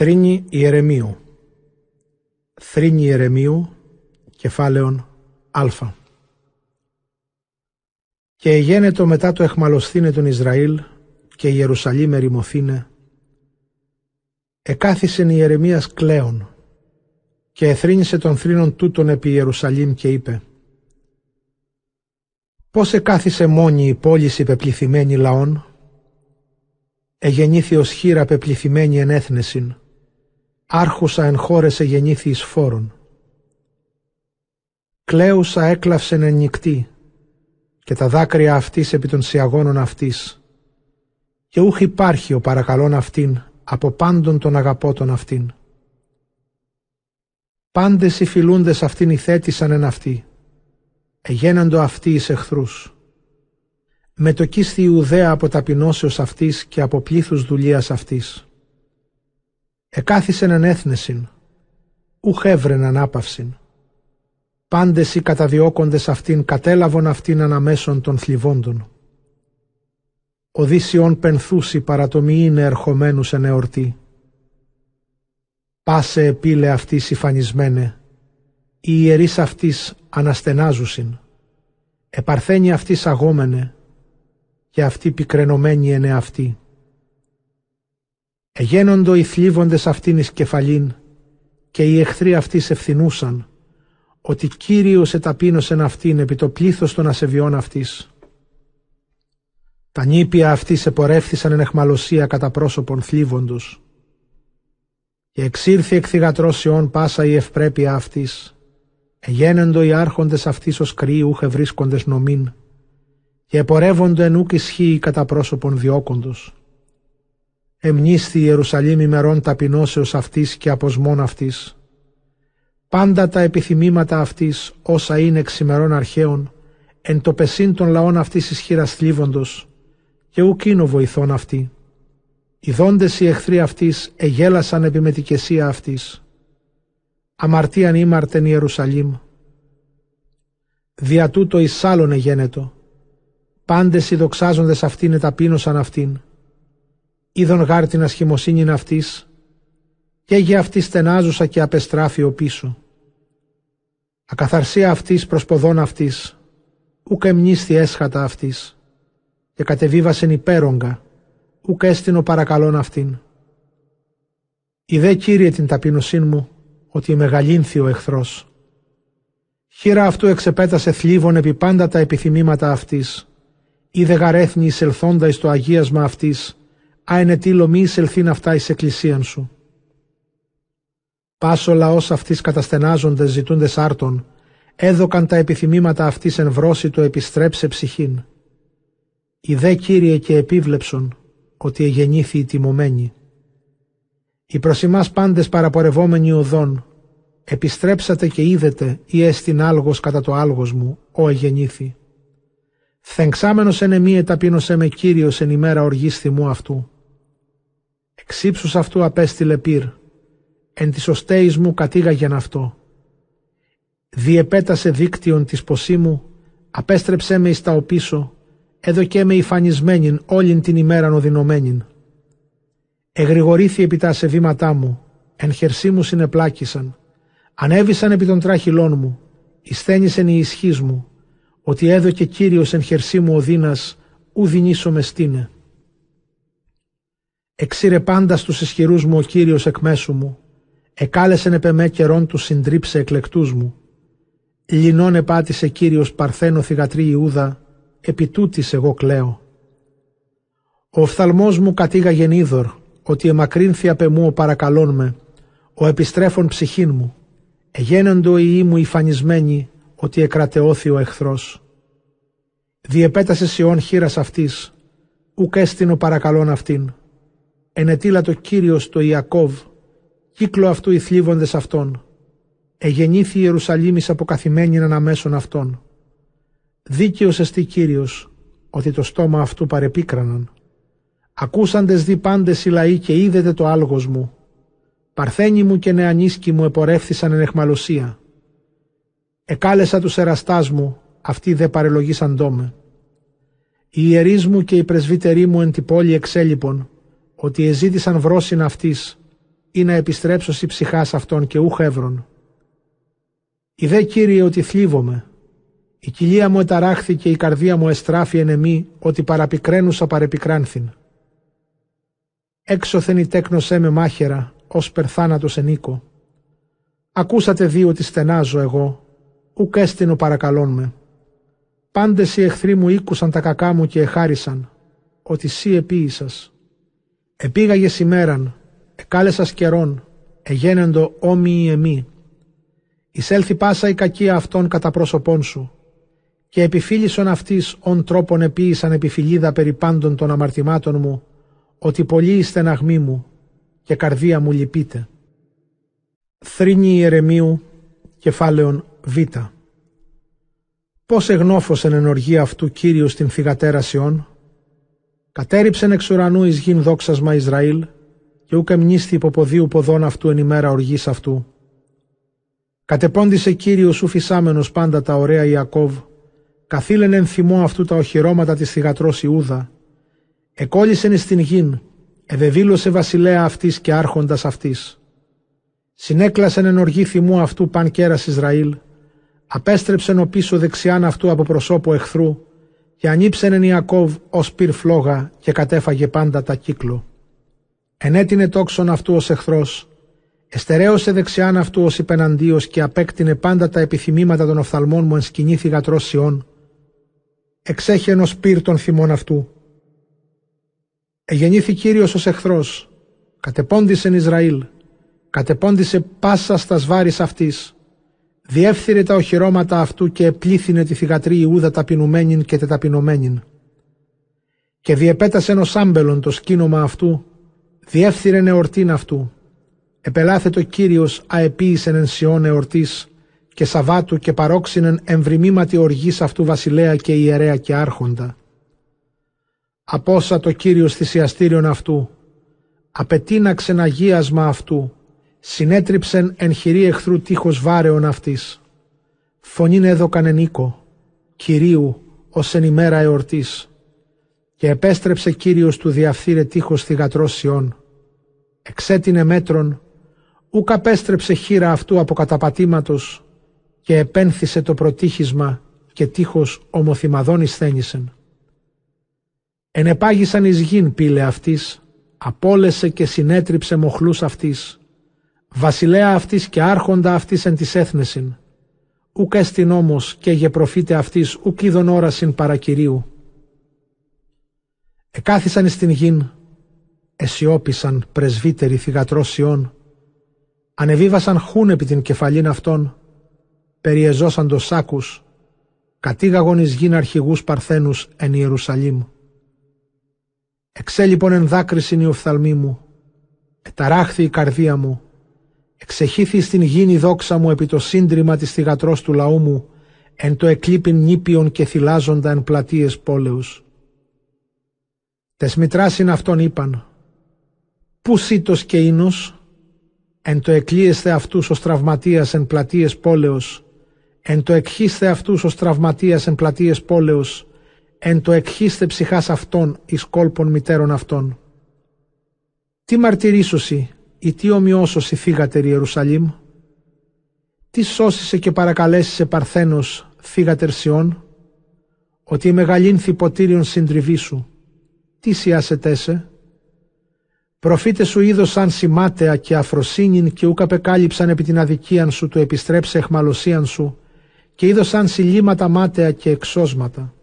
Θρήνη Ιερεμίου. Θρήνη Ιερεμίου Κεφάλαιον Α. Και εγένετο μετά το εχμαλωσθήνε τον Ισραήλ και η Ιερουσαλήμ ερημωθήνε εκάθισεν Ιερεμίας κλαίων και εθρύνησε τον θρήνων τούτον επί Ιερουσαλήμ και είπε Πώς εκάθισε μόνη η πόλη υπεπληθυμένη λαών εγεννήθη ως χείρα πεπληθυμένη εν έθνεσιν, άρχουσα εν χώρες εγεννήθη εις φόρων. Κλαίουσα έκλαυσεν εν νυχτή, και τα δάκρυα αυτής επί των σιαγώνων αυτής, και ούχ υπάρχει ο παρακαλών αυτήν από πάντων των αγαπώτων αυτήν. Πάντες οι φιλούντες αυτήν ηθέτησαν εν αυτή, εγέναντο αυτοί εις εχθρούς με το κίστη Ιουδαία από ταπεινώσεως αυτής και από πλήθους δουλείας αυτής. Εκάθισεν έθνεσιν, ούχ έβρεν ανάπαυσιν. Πάντες οι καταδιώκοντες αυτήν κατέλαβον αυτήν αναμέσων των θλιβόντων. Οδύσιον πενθούσι παρατομή είναι ερχομένους εν εορτή. Πάσε επίλε αυτής συφανισμένε, οι ιερείς αυτής αναστενάζουσιν. Επαρθένει αυτής αγόμενε, και αυτή πικρενωμένη είναι αυτή. Εγένοντο οι θλίβοντες αυτήν εις κεφαλήν και οι εχθροί αυτής ευθυνούσαν ότι Κύριος εταπείνωσεν αυτήν επί το πλήθος των ασεβιών αυτής. Τα νήπια αυτής επορεύθησαν εν εχμαλωσία κατά πρόσωπον θλίβοντος και εξήρθη εκ θυγατρώσεων πάσα η ευπρέπεια αυτής εγένεντο οι άρχοντες αυτής ως κρύουχε βρίσκοντες νομήν και επορεύονται εν ούκ ισχύει κατά πρόσωπον διώκοντος. Εμνίσθη η Ιερουσαλήμ ημερών ταπεινώσεως αυτής και αποσμών αυτής. Πάντα τα επιθυμήματα αυτής όσα είναι εξημερών αρχαίων, εν το πεσίν των λαών αυτής ισχύρας θλίβοντος, και ουκ είναι βοηθών αυτή. Οι δόντες οι εχθροί αυτής εγέλασαν επί μετικεσία αυτής. Αμαρτίαν ήμαρτεν Ιερουσαλήμ. Δια τούτο εις άλλον εγένετο, Πάντες οι δοξάζοντες αυτήν εταπείνωσαν αυτήν. Είδον γάρ την ασχημοσύνην αυτής και για αυτή στενάζουσα και απεστράφει ο πίσω. Ακαθαρσία αυτής προς ποδών αυτής, ουκ εμνίσθη έσχατα αυτής και κατεβίβασεν υπέρογκα, ουκ έστεινο παρακαλών αυτήν. Ιδέ Κύριε την ταπεινωσήν μου, ότι μεγαλύνθη ο εχθρός. Χείρα αυτού εξεπέτασε θλίβων επί πάντα τα επιθυμήματα αυτής είδε γαρέθνη εισελθόντα εις το αγίασμα αυτής, αενετήλω μη εισελθήν αυτά εις εκκλησίαν σου. Πάσο λαός αυτής καταστενάζοντες ζητούντες άρτων, έδωκαν τα επιθυμήματα αυτής εν βρώση το επιστρέψε ψυχήν. Ιδέ Κύριε και επίβλεψον, ότι εγεννήθη η τιμωμένη. Οι προσιμάς πάντες παραπορευόμενοι οδόν, επιστρέψατε και είδετε ή έστειν άλγος κατά το άλγος μου, ο εγεννήθη. Θεγξάμενος εν εμή εταπείνωσέ με Κύριος εν ημέρα οργής θυμού αυτού. Εξύψους αυτού απέστειλε πυρ, εν της οστέης μου κατήγαγεν αυτό. Διεπέτασε δίκτυον της ποσίμου, απέστρεψέ με εις τα οπίσω, έδωκέ με υφανισμένην όλην την ημέραν οδυνωμένην. Εγρηγορήθη επί τα ασεβήματά μου, εν χερσί μου συνεπλάκησαν, ανέβησαν επί των τράχυλών μου, εισθένησεν η ισχύς μου, ότι έδωκε Κύριος εν χερσί μου ο δίνας, ου δινήσω με στήνε. Εξήρε πάντα στους ισχυρούς μου ο Κύριος εκ μέσου μου, εκάλεσεν επεμέ καιρόν τους συντρίψε εκλεκτούς μου. Λινών επάτησε Κύριος παρθένο θυγατρή Ιούδα, επί τούτης εγώ κλαίω. Ο οφθαλμός μου κατήγαγεν είδωρ, ότι εμακρύνθη απ' εμού ο παρακαλών με, ο επιστρέφων ψυχήν μου, εγένοντο οι μου υφανισμένοι, ότι εκρατεώθη ο εχθρός. Διεπέτασε Σιών χείρας αυτής, ουκ έστεινο παρακαλών αυτήν. Ενετήλα το Κύριος το Ιακώβ, κύκλο αυτού οι θλίβοντες αυτών. Εγεννήθη η Ιερουσαλήμης αποκαθημένην αναμέσων αυτών. Δίκαιος εστί Κύριος, ότι το στόμα αυτού παρεπίκραναν. Ακούσαντες δι πάντες οι λαοί και είδετε το άλγος μου. Παρθένοι μου και νεανίσκοι μου επορεύθησαν εν εχμαλωσία. Εκάλεσα τους εραστάς μου, αυτοί δε παρελογήσαν τόμε. Οι ιερείς μου και οι πρεσβύτεροι μου εν την πόλη εξέλιπων, ότι εζήτησαν βρόσιν αυτής, ή να επιστρέψω σι ψυχάς αυτών και ούχ εύρων. Ιδέ Κύριε ότι θλίβομαι, η κοιλία μου εταράχθη και η καρδία μου εστράφη εν εμή, ότι παραπικραίνουσα παρεπικράνθην. Έξωθεν η τέκνωσέ με μάχερα, ως περθάνατος ενίκο. Ακούσατε δύο ότι στενάζω εγώ, ουκ έστεινο παρακαλών με. Πάντες οι εχθροί μου ήκουσαν τα κακά μου και εχάρισαν, ότι σύ επίησας. Επήγαγες ημέραν, εκάλεσας καιρόν, εγένεντο όμοιοι εμεί. Εισέλθει πάσα η κακία αυτών κατά πρόσωπών σου, και επιφύλησον αυτής ον τρόπον επίησαν επιφυλίδα περί πάντων των αμαρτημάτων μου, ότι πολλοί η στεναγμή μου και καρδία μου λυπείται. Θρήνη Ιερεμίου, κεφάλαιον Β. Πώς εγνώφωσεν εν οργή αυτού Κύριος την θυγατέρα Σιών, κατέριψεν εξ ουρανού εις γην δόξασμα Ισραήλ, και ούκ εμνίσθη υποποδίου ποδών αυτού εν ημέρα οργής αυτού. Κατεπώντησε Κύριος ου πάντα τα ωραία Ιακώβ, καθήλεν εν θυμό αυτού τα οχυρώματα της θυγατρός Ιούδα, εκόλλησεν εις την γην, ευεβήλωσε βασιλέα αυτής και άρχοντας αυτής. Συνέκλασεν εν οργή θυμού αυτού παν κέρας Ισραήλ, απέστρεψεν ο πίσω δεξιάν αυτού από προσώπου εχθρού και ανήψεν εν Ιακώβ ως πυρ φλόγα και κατέφαγε πάντα τα κύκλο. Ενέτεινε τόξον αυτού ως εχθρός, εστερέωσε δεξιάν αυτού ως υπεναντίος και απέκτηνε πάντα τα επιθυμήματα των οφθαλμών μου εν σκηνή θυγατρός Σιών. Εξέχει ενός πυρ των θυμών αυτού. Εγεννήθη Κύριος ως εχθρός, κατεπώντησεν Ισραήλ, κατεπώντησε πάσα στα σβάρις αυτής, διεύθυρε τα οχυρώματα αυτού και επλήθυνε τη θυγατρή Ιούδα ταπεινουμένην και τεταπεινωμένην. Και διεπέτασε ενός άμπελον το σκήνομα αυτού, διεύθυρε εορτήν αυτού. Επελάθετο Κύριος αεποίησεν εν σιών εορτής και Σαββάτου και παρόξινεν εμβριμήματι οργής αυτού βασιλέα και ιερέα και άρχοντα. Απόσα το Κύριος θυσιαστήριον αυτού, απετίναξεν αγίασμα αυτού, συνέτριψεν εν χειρή εχθρού τείχος βάρεων αυτής. Φωνήν έδωκαν εν οίκο, Κυρίου, ως εν ημέρα εορτής. Και επέστρεψε Κύριος του διαφθείρε τείχος θυγατρός Σιών. Εξέτεινε μέτρον, ούκ απέστρεψε χείρα αυτού από καταπατήματος και επένθησε το προτύχισμα και τείχος ομοθυμαδών εισθένησεν. Ενεπάγησαν εις γην πύλε αυτής, απόλεσε και συνέτριψε μοχλούς αυτής βασιλέα αυτής και άρχοντα αυτής εν της έθνεσιν. Ουκ έστιν όμως και γεπροφήτε αυτής ουκ είδον όρασιν παρακυρίου. Εκάθισαν εις την γην, εσιώπησαν πρεσβύτεροι θυγατρόσιών, ανεβίβασαν χούν επί την κεφαλήν αυτών, περιεζώσαν το σάκους, κατήγαγον εις γην αρχηγούς παρθένους εν Ιερουσαλήμ. Εξέλιπον εν δάκρυσιν η οφθαλμή μου, εταράχθη η καρδία μου, Εξεχήθη στην γήνη δόξα μου επί το σύντριμα της θυγατρός του λαού μου, εν το εκλείπιν νήπιον και θυλάζοντα εν πλατείες πόλεους. Τες μητράσιν αυτόν είπαν, «Πού σύτος και ίνος, εν το εκλείεσθε αυτούς ως τραυματίας εν πλατείες πόλεως, εν το εκχύστε αυτούς ως τραυματίας εν πλατείες πόλεως, εν το εκχύστε ψυχάς αυτών εις κόλπων μητέρων αυτών. Τι μαρτυρήσουσι, ή τι ομοιώσωση φύγατερ Ιερουσαλήμ, τι σώσισε και παρακαλέσισε Παρθένος φύγατερ Σιών, ότι η μεγαλύνθη ποτήριον συντριβή σου, τι σιάσετέσε, προφήτε σου είδωσαν σημάτεα και αφροσύνην και ούκα πεκάλυψαν επί την αδικίαν σου του επιστρέψε εχμαλωσίαν σου και είδωσαν συλλήματα μάταια και εξώσματα.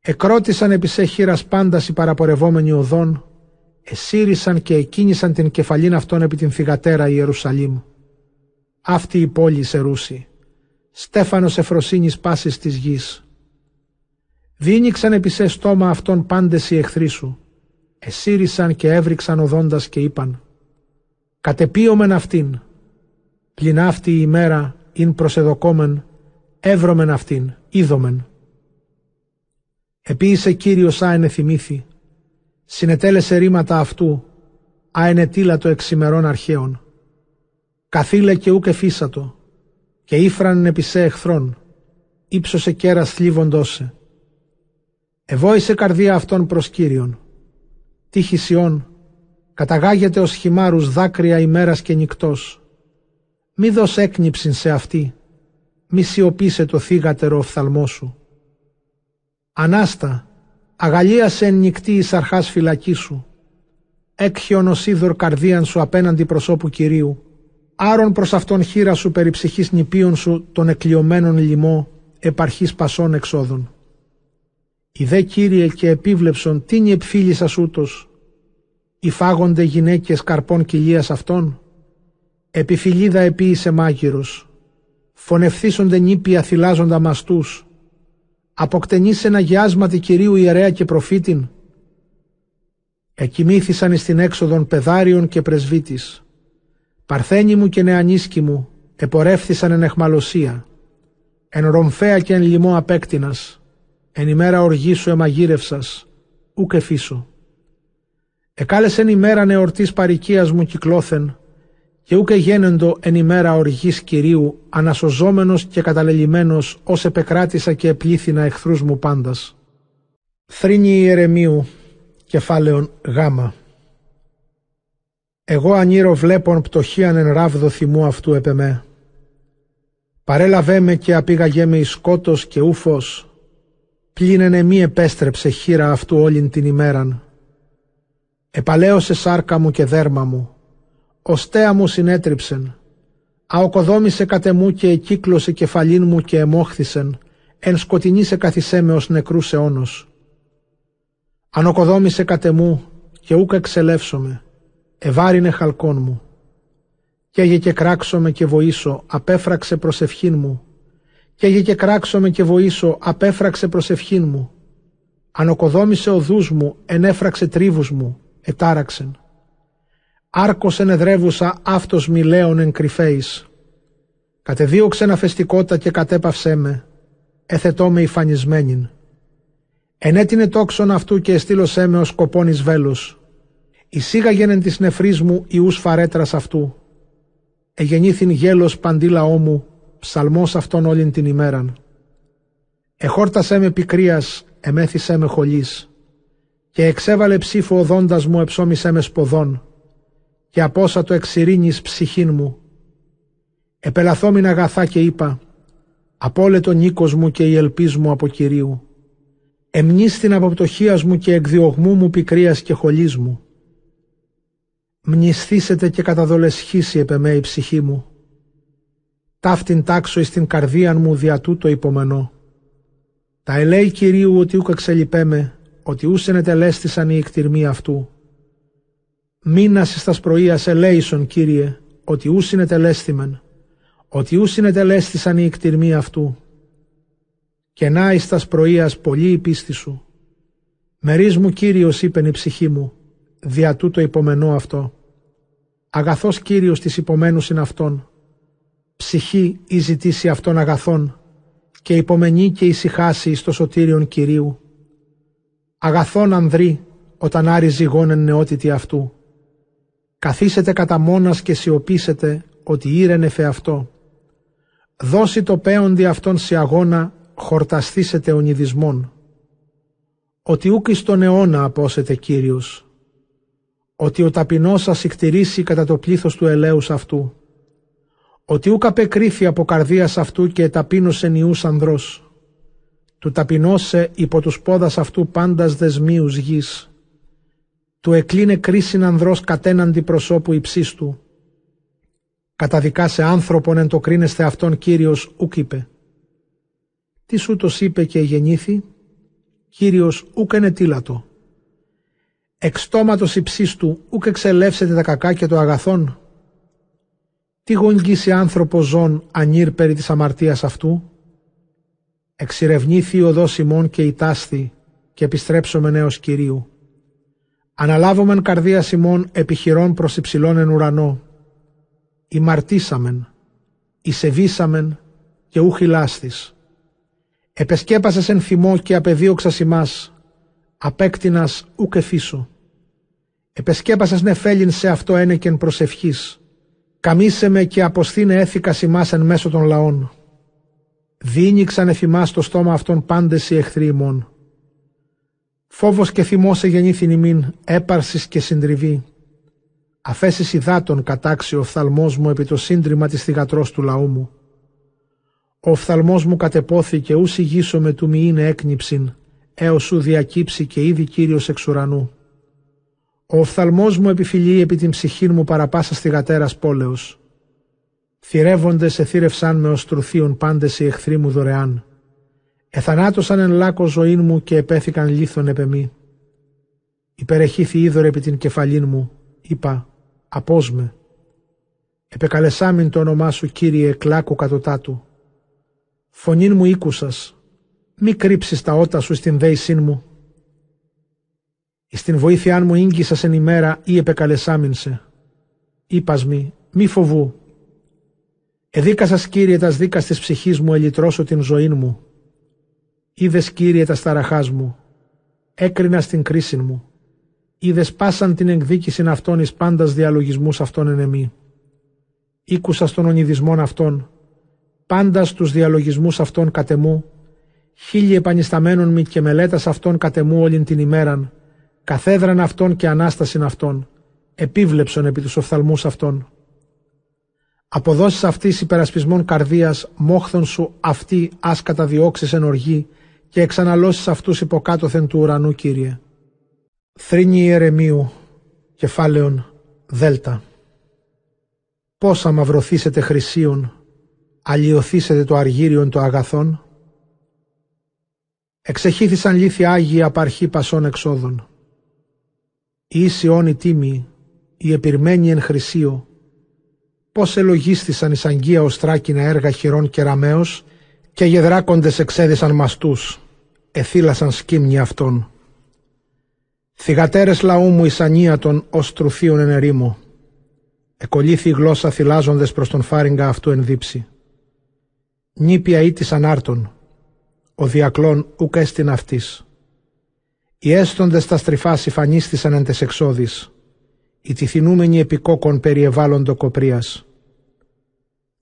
Εκρότησαν επί σε χείρας πάντας οι παραπορευόμενοι οδών εσύρισαν και εκκίνησαν την κεφαλήν αυτών επί την θυγατέρα Ιερουσαλήμ. Αυτή η πόλη Σερούση, στέφανος εφροσύνης πάσης της γης. Δίνηξαν επί σε στόμα αυτών πάντες οι εχθροί σου, εσύρισαν και έβριξαν οδόντας και είπαν «Κατεπίωμεν αυτήν, πλην αυτή η ημέρα ειν προσεδοκόμεν, εύρωμεν αυτήν, είδομεν». Επίησε Κύριος άενε θυμήθη, συνετέλεσε ρήματα αυτού, αενετήλατο εξημερών αρχαίων. Καθήλε και ούκ εφίσατο, και ήφραν επισέ εχθρών, ύψωσε κέρας θλίβοντόσε. Εβόησε καρδία αυτών προς Κύριον. Τύχη Σιών, Καταγάγεται ως χυμάρους δάκρυα ημέρας και νυκτός. Μη δώσ' έκνυψην σε αυτή, μη σιωπήσε το θύγατερο οφθαλμό σου. Ανάστα, αγαλίασε εν νυχτή εις αρχάς φυλακή σου. Έκχιον ως είδωρ καρδίαν σου απέναντι προσώπου Κυρίου. Άρον προς αυτόν χείρα σου περί ψυχής νηπίων σου τον εκλειωμένων λοιμό επαρχής πασών εξόδων. Η δε Κύριε και επίβλεψον τίνι επφύλισας ούτως; Υφάγονται γυναίκες καρπών κοιλίας αυτών; Επιφυλίδα επίησε μάγειρος. Φωνευθύσονται νήπια θυλάζοντα μαστούς. Αποκτενείς ένα γιάσματι Κυρίου ιερέα και προφήτην. Εκοιμήθησαν εις την έξοδον πεδάριων και πρεσβύτης. Παρθένη μου και νεανίσκη μου επορεύθησαν εν εχμαλωσία. Εν ρομφαία και εν λοιμό απέκτηνας. Εν ημέρα οργή σου εμαγείρευσας, ουκ εφίσου. Εκάλεσεν ημέρα νεορτής παρικίας μου κυκλώθεν, και ούκε γένεντο εν ημέρα οργής Κυρίου, ανασωζόμενος και καταλελειμμένος, ως επεκράτησα και επλήθυνα εχθρούς μου πάντας. Θρήνη Ιερεμίου, κεφάλαιον γάμα. Εγώ ανήρω βλέπων πτωχίαν εν ράβδο θυμού αυτού επεμέ. Παρέλαβέ με και απήγαγέ με εις σκότος και ούφος, πλήνενε μη επέστρεψε χείρα αυτού όλην την ημέραν. Επαλαίωσε σάρκα μου και δέρμα μου, οστέα μου συνέτριψεν, αοκοδόμησε κατεμού και εκύκλωσε κεφαλήν μου και εμόχθησεν, εν σκοτεινή σε καθισέ με ως νεκρούς αιώνος. Ανοκοδόμησε κατεμού και ούκα εξελεύσομαι, ευάρινε χαλκόν μου. Καίγε και κράξομαι και βοήσω, απέφραξε προσευχήν μου. Καίγε και κράξομαι και βοήσω, απέφραξε προσευχήν μου. Ανοκοδόμησε οδούς μου, ενέφραξε τρίβους μου, ετάραξεν. Άρκος ενεδρεύουσα αυτός μιλέων εν κρυφέης. Κατεδίωξε φεστικότα και κατέπαυσέ με, εθετώ με υφανισμένην. Ενέτεινε τόξον αυτού και εστήλωσέ με ως σκοπόν εις βέλος. Εισήγαγεν εν τοις νεφροίς μου ιούς φαρέτρας αυτού. Εγενήθην γέλως παντί λαώ μου, ψαλμός αυτών όλην την ημέραν. Εχόρτασέ με πικρίας, εμέθυσέ με χολής. Και εξέβαλε ψήφω οδόντας μου εψώμισέ με σποδόν. Και απώσατο εξ ειρήνης ψυχήν μου. Επελαθόμην αγαθά και είπα, απώλετο νίκος μου και η ελπίς μου από Κυρίου εμνίστην από πτωχίας μου και εκδιωγμού μου πικρίας και χολής μου. Μνηστήσετε και καταδολεσχίσει επεμέ η ψυχή μου. Ταύτην τάξω εις την καρδίαν μου δια τούτο υπομενώ. Τα ελέη Κυρίου ότι ούκ εξελιπέμε, ότι ούσεν ετελέστησαν οι εκτιρμοί αυτού. Μήνας εις τας πρωίας ελέησον Κύριε, ότι ούσιν ετελέστημεν, ότι ούσιν ετελέστησαν οι εκτιρμοί αυτού και να εις τας πρωίας πολύ η πίστη σου. Μερίς μου Κύριος είπεν η ψυχή μου, δια τούτο υπομενώ αυτό. Αγαθός Κύριος της υπομένους είναι αυτόν. Ψυχή η ζητήσει αυτόν αγαθόν και υπομενεί και ησυχάσει εις το σωτήριον Κυρίου. Αγαθόν ανδρή όταν άριζε γόνεν νεότητη αυτού. Καθίσετε κατά μόνας και σιωπήσετε ότι ήρενε αυτό. Δώσει το πέοντι αυτόν σε αγώνα χορταστήσετε ονειδισμόν, ότι ούκ εις τον αιώνα απόσετε Κύριος, ότι ο ταπεινός σας εκτηρήσει κατά το πλήθος του ελέους αυτού, ότι ούκ απεκρίθη από καρδίας αυτού και εταπείνωσε νιούς ανδρός, του ταπεινώσε υπό τους πόδας αυτού πάντας δεσμίους γης, του εκλίνε κρίσιν ανδρός κατέναντι προσώπου υψίστου, καταδικάσε άνθρωπον εν το κρίνεστε αυτόν Κύριος ούκ είπε, τις σου το είπε και γεννήθη, Κύριος ούκ τίλατο. Εξ στόματος υψίστου ούκ εξελεύσετε τα κακά και το αγαθόν. Τι γονγήσει άνθρωπος ζών ανήρ περί της αμαρτίας αυτού. Εξηρευνήθη οδός ημών και η τάστη και επιστρέψομεν έως Κυρίου. Αναλάβομεν καρδία ημών επιχειρών προς υψηλών εν ουρανό. Ημαρτήσαμεν, εισεβήσαμεν και ούχι λάστης Επεσκέπασες εν θυμό και απεδίωξας ημάς, απέκτηνας ουκ εφίσου. Επεσκέπασες νεφέλιν σε αυτό ένεκεν προσευχής. Καμίσε με και αποστήνε έθικα ημάς εν μέσω των λαών. Δίνηξαν εφημάς το στόμα αυτών πάντες οι εχθροί ημών. Φόβος και θυμός εγεννήθην ημίν, έπαρσης και συντριβή. Αφέσεις υδάτων κατάξει ο οφθαλμός μου επί το σύντριμα της θυγατρός του λαού μου. Ο οφθαλμός μου κατεπόθηκε ου με του μη είναι έκνυψην, έως σου διακύψει και ήδη Κύριος εξ ουρανού. Ο οφθαλμός μου επιφυλεί επί την ψυχή μου παραπάσα στη γατέρας πόλεως. Θυρεύονται θύρευσαν με ως τρουθείων πάντες οι εχθροί μου δωρεάν. Εθανάτωσαν εν λάκκο ζωή μου και επέθηκαν λίθον επεμή. Υπερεχήθη είδωρε επί την κεφαλήν μου, είπα, απόσμε. Επεκαλεσάμιν το όνομά σου, Κύριε, κλάκου κατωτάτου. Φωνήν μου ήκουσας, μη κρύψεις τα ότα σου στην δέησήν μου. Εις την βοήθειά μου ίγκυσας εν ημέρα ή επεκαλεσάμιν σε. Είπας μη, μη φοβού. Εδίκασας, Κύριε, τας δίκας της ψυχής μου, ελιτρώσω την ζωή μου. Είδες Κύριε τα σταραχάς μου, έκρινα στην κρίση μου. Είδες πάσαν την εκδίκηση αυτών εις πάντας διαλογισμούς αυτών εν εμή. Ήκουσα στον ονειδισμόν αυτών, πάντας τους διαλογισμούς αυτών κατεμού, χίλιοι επανισταμένων μη και μελέτας αυτών κατεμού όλην την ημέραν, καθέδραν αυτών και ανάστασιν αυτών, επίβλεψον επί τους οφθαλμούς αυτών. Αποδόσεις αυτής υπερασπισμών καρδίας, μόχθον σου αυτή άσκατα διώξεις εν οργή, και εξαναλώσεις αυτούς υποκάτωθεν του ουρανού, Κύριε. Θρήνη Ιερεμίου, κεφάλαιον Δέλτα. Πώς αμαυρωθήσετε χρυσίων, αλλοιωθήσετε το αργύριον το αγαθόν; Εξεχήθησαν λύθη Άγιοι απαρχή πασών εξόδων. Οι ίσιον τίμοι, οι επιρμένοι εν χρυσίο, πώς ελογίστησαν εις αγγεία οστράκινα έργα χειρών και ραμαίος, και γεδράκοντες εξέδισαν μαστούς, εθύλασαν σκύμνοι αυτών. Θυγατέρες λαού μου ησανίατον ως τρουθείων εν ερήμο. Εκολύθη η γλώσσα θυλάζοντες προς τον φάριγγα αυτού εν δίψη. Νήπια ή της ανάρτων, ο διακλών ουκ έστειν αυτής. Οι έστοντες τα στριφά συφανίστησαν εν τες εξόδης, οι τυθινούμενοι επικόκον περιεβάλλοντο κοπρίας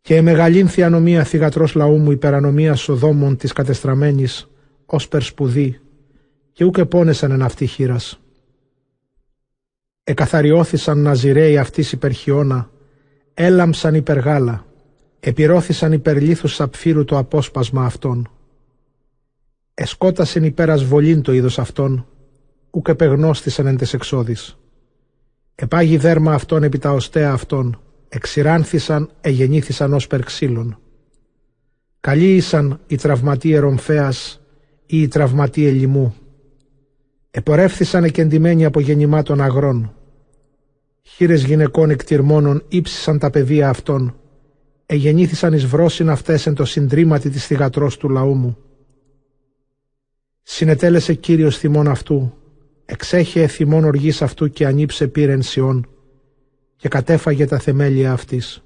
και εμεγαλύνθη ανομία θυγατρός λαού μου υπερανομία σοδόμων της κατεστραμμένης ως περσπουδή και ούκ επώνεσαν εν αυτή χείρας. Εκαθαριώθησαν ναζιρέοι αυτής υπερχιώνα, έλαμψαν υπεργάλα, επιρώθησαν υπερλήθους σαπφύρου το απόσπασμα αυτών. Εσκότασεν υπέρας βολήν το είδος αυτών, ούκ επεγνώστησαν εν τες εξόδης. Επάγει δέρμα αυτών επί τα οστέα αυτών, εξηράνθησαν, εγεννήθησαν ως περξύλων. Καλοί ήσαν οι τραυματίες ερομφέας ή οι τραυματίες λοιμού. Επορεύθησαν εκεντημένοι από γεννημάτων αγρών. Χείρες γυναικών εκτιρμόνων ύψισαν τα παιδεία αυτών. Εγεννήθησαν εις βρόσιν αυτές εν το συντρίμματι της θυγατρός του λαού μου. Συνετέλεσε Κύριος θυμών αυτού, εξέχε θυμών οργής αυτού και ανήψε πύρεν σιών και κατέφαγε τα θεμέλια αυτής.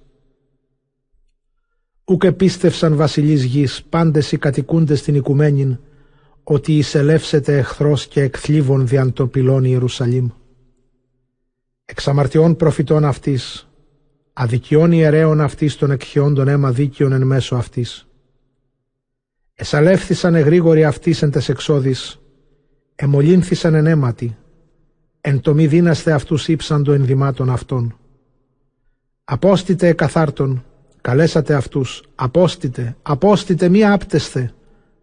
Ούκ επίστευσαν βασιλείς γης, πάντες οι κατοικούντες στην οικουμένην, ότι εισελεύσετε εχθρός και εκθλίβων διαν το πυλών Ιερουσαλήμ. Εξαμαρτιών προφητών αυτής, αδικιών ιερέων αυτής των εκχαιών αίμα δίκαιων εν μέσω αυτής. Εσαλεύθησαν εγρήγοροι αυτής εν τες εξόδης, εμολύνθησαν εν αίματι, εν το μη δίναστε αυτούς ύψαντο ενδυμάτων αυτών. Απόστητε εκαθάρτων, καλέσατε αυτούς, απόστητε, απόστητε μη άπτεσθε,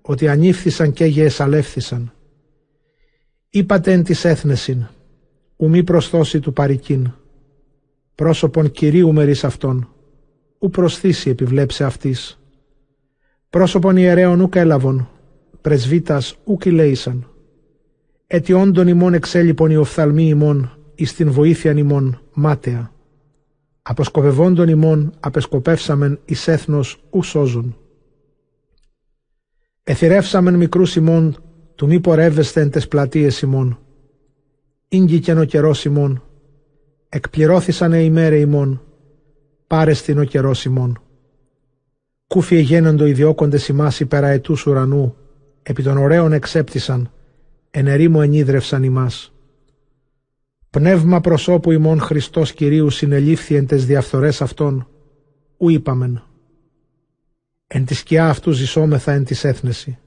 ότι ανήφθησαν και γεεσαλεύθησαν. Είπατε εν της έθνεσιν, ου μη προσθώσει του παρικίν, πρόσωπον Κυρίου μερίς αυτών, ου προσθήσει επιβλέψε αυτής. Πρόσωπον ιερέων ουκ έλαβον, πρεσβύτας ουκ ηλέησαν. Έτι όντων ημών εξέλιπον οι οφθαλμοί ημών, εις την βοήθειαν ημών μάταια αποσκοπευόντων ημών απεσκοπεύσαμεν εις έθνος ου σώζουν. Εθυρεύσαμεν μικρούς ημών του μη πορεύεστε εν τες πλατείες ημών. Ήγγικεν ο καιρός ημών. Εκπληρώθησαν οι ημέρε ημών. Πάρεστην ο καιρός ημών. Κούφι εγένοντο οι διώκοντες ημάς υπέρα ετούς ουρανού, επί των ωραίων εξέπτησαν, εν ερήμο ενίδρευσαν ημάς. Πνεύμα προσώπου ημών Χριστός Κυρίου συνελήφθη εν τες διαφθορές αυτών, ου είπαμεν. Εν τη σκιά αυτού ζησόμεθα εν της έθνεση.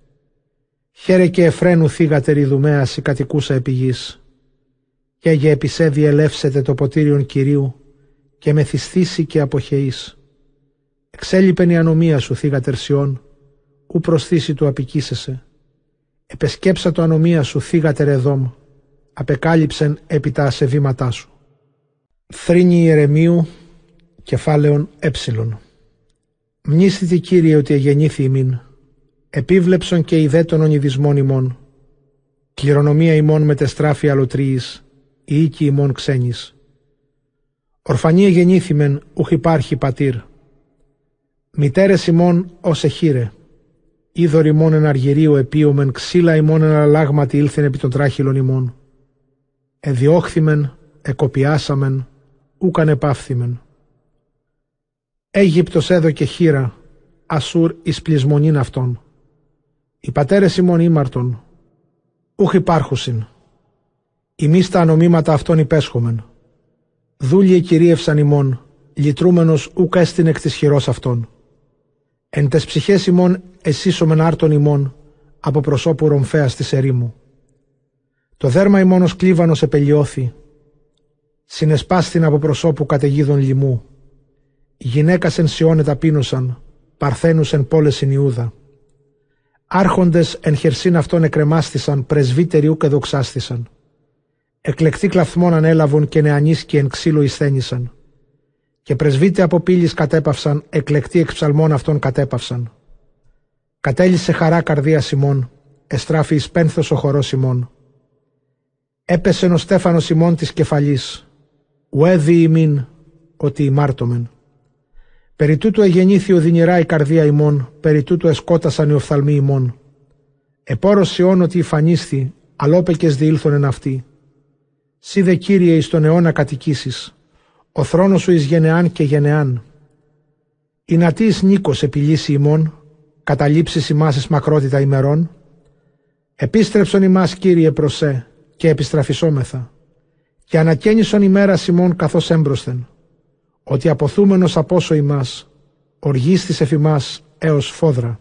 Χαίρε και εφραίνου θύγατε ριδουμέας η κατοικούσα επί γης. Και για επισέδι ελεύσετε το ποτήριον Κυρίου, και μεθυσθήσει και αποχαιείς. Εξέλιπεν η ανομία σου, θύγα τερσιών, ου προσθήσει του απικήσεσαι. Επεσκέψα το ανομία σου, θύγα τερεδόμ, απεκάλυψεν επί τα ασεβήματά σου. Θρήνη Ιερεμίου, κεφάλαιον έψιλον. Μνήσθητη Κύριε ότι εγεννήθη ημίν, επίβλεψον και ιδέτων ονειδισμών ημών, κληρονομία ημών μετεστράφη αλωτρίης, η οίκη ημών ξένης. Ορφανή εγεννήθημεν, ουχ υπάρχει πατήρ. Μητέρες ημών ως εχείρε, είδωρ ημών εν αργυρίου επίομεν, ξύλα ημών εν αλλάγματι ήλθεν επί των τράχυλων ημών. Εδιώχθημεν, εκοπιάσαμεν, ούκαν επάφθημεν. Αίγυπτος έδωκε χείρα, Ασούρ εις πλεισμονήν αυτών. Οι πατέρες ημών ήμαρτον, ούχ υπάρχουσιν. Εμείς τα ανομήματα αυτών υπέσχομεν. Δούλοι κυρίευσαν ημών, λυτρούμενος ούκα έστειν εκ της χειρός αυτών. Εν τες ψυχές ημών εσύσομεν άρτων ημών, από προσώπου ρομφέας της ερήμου. Το δέρμα ημών ως κλίβανος επελιώθη, συνεσπάστην από προσώπου καταιγίδων λοιμού. Γυναίκας εν Σιώνε ταπείνωσαν, παρθένους εν πόλες εν Ιούδα. Άρχοντες εν χερσίν αυτών εκρεμάστησαν, πρεσβύτεροι ούκ εδοξάστησαν. Εκλεκτοί κλαθμόν ανέλαβον και νεανίσκοι εν ξύλο εισθένησαν. Και πρεσβήτε από πύλης κατέπαυσαν, εκλεκτοί εξ ψαλμών αυτών κατέπαυσαν. Κατέλησε χαρά καρδία Σιμών, εστράφη εις πένθος ο χορός Σιμών. Έπεσε ο Στέφανος Σιμών της κεφαλής, ουέδι ημίν, ότι ημάρτωμεν. Περί τούτου εγεννήθη οδυνηρά η καρδία ημών, περί τούτου εσκότασαν οι οφθαλμοί ημών. Επόρος Σιών ότι υφανίσθη, αλόπεκες διήλθον εν αυτή. Σύ δε Κύριε εις τον αιώνα κατοικήσεις, ο θρόνος σου εις γενεάν και γενεάν. Η νατής νίκος επιλύσει ημών, καταλήψεις ημάς εις μακρότητα ημερών. Επίστρεψον ημάς Κύριε προσέ και επιστραφισόμεθα και ανακαίνισον ημέρας ημών καθώς έμπροσθεν ότι αποθούμενος απόσο ημάς, οργίστης εφημάς έως φόδρα.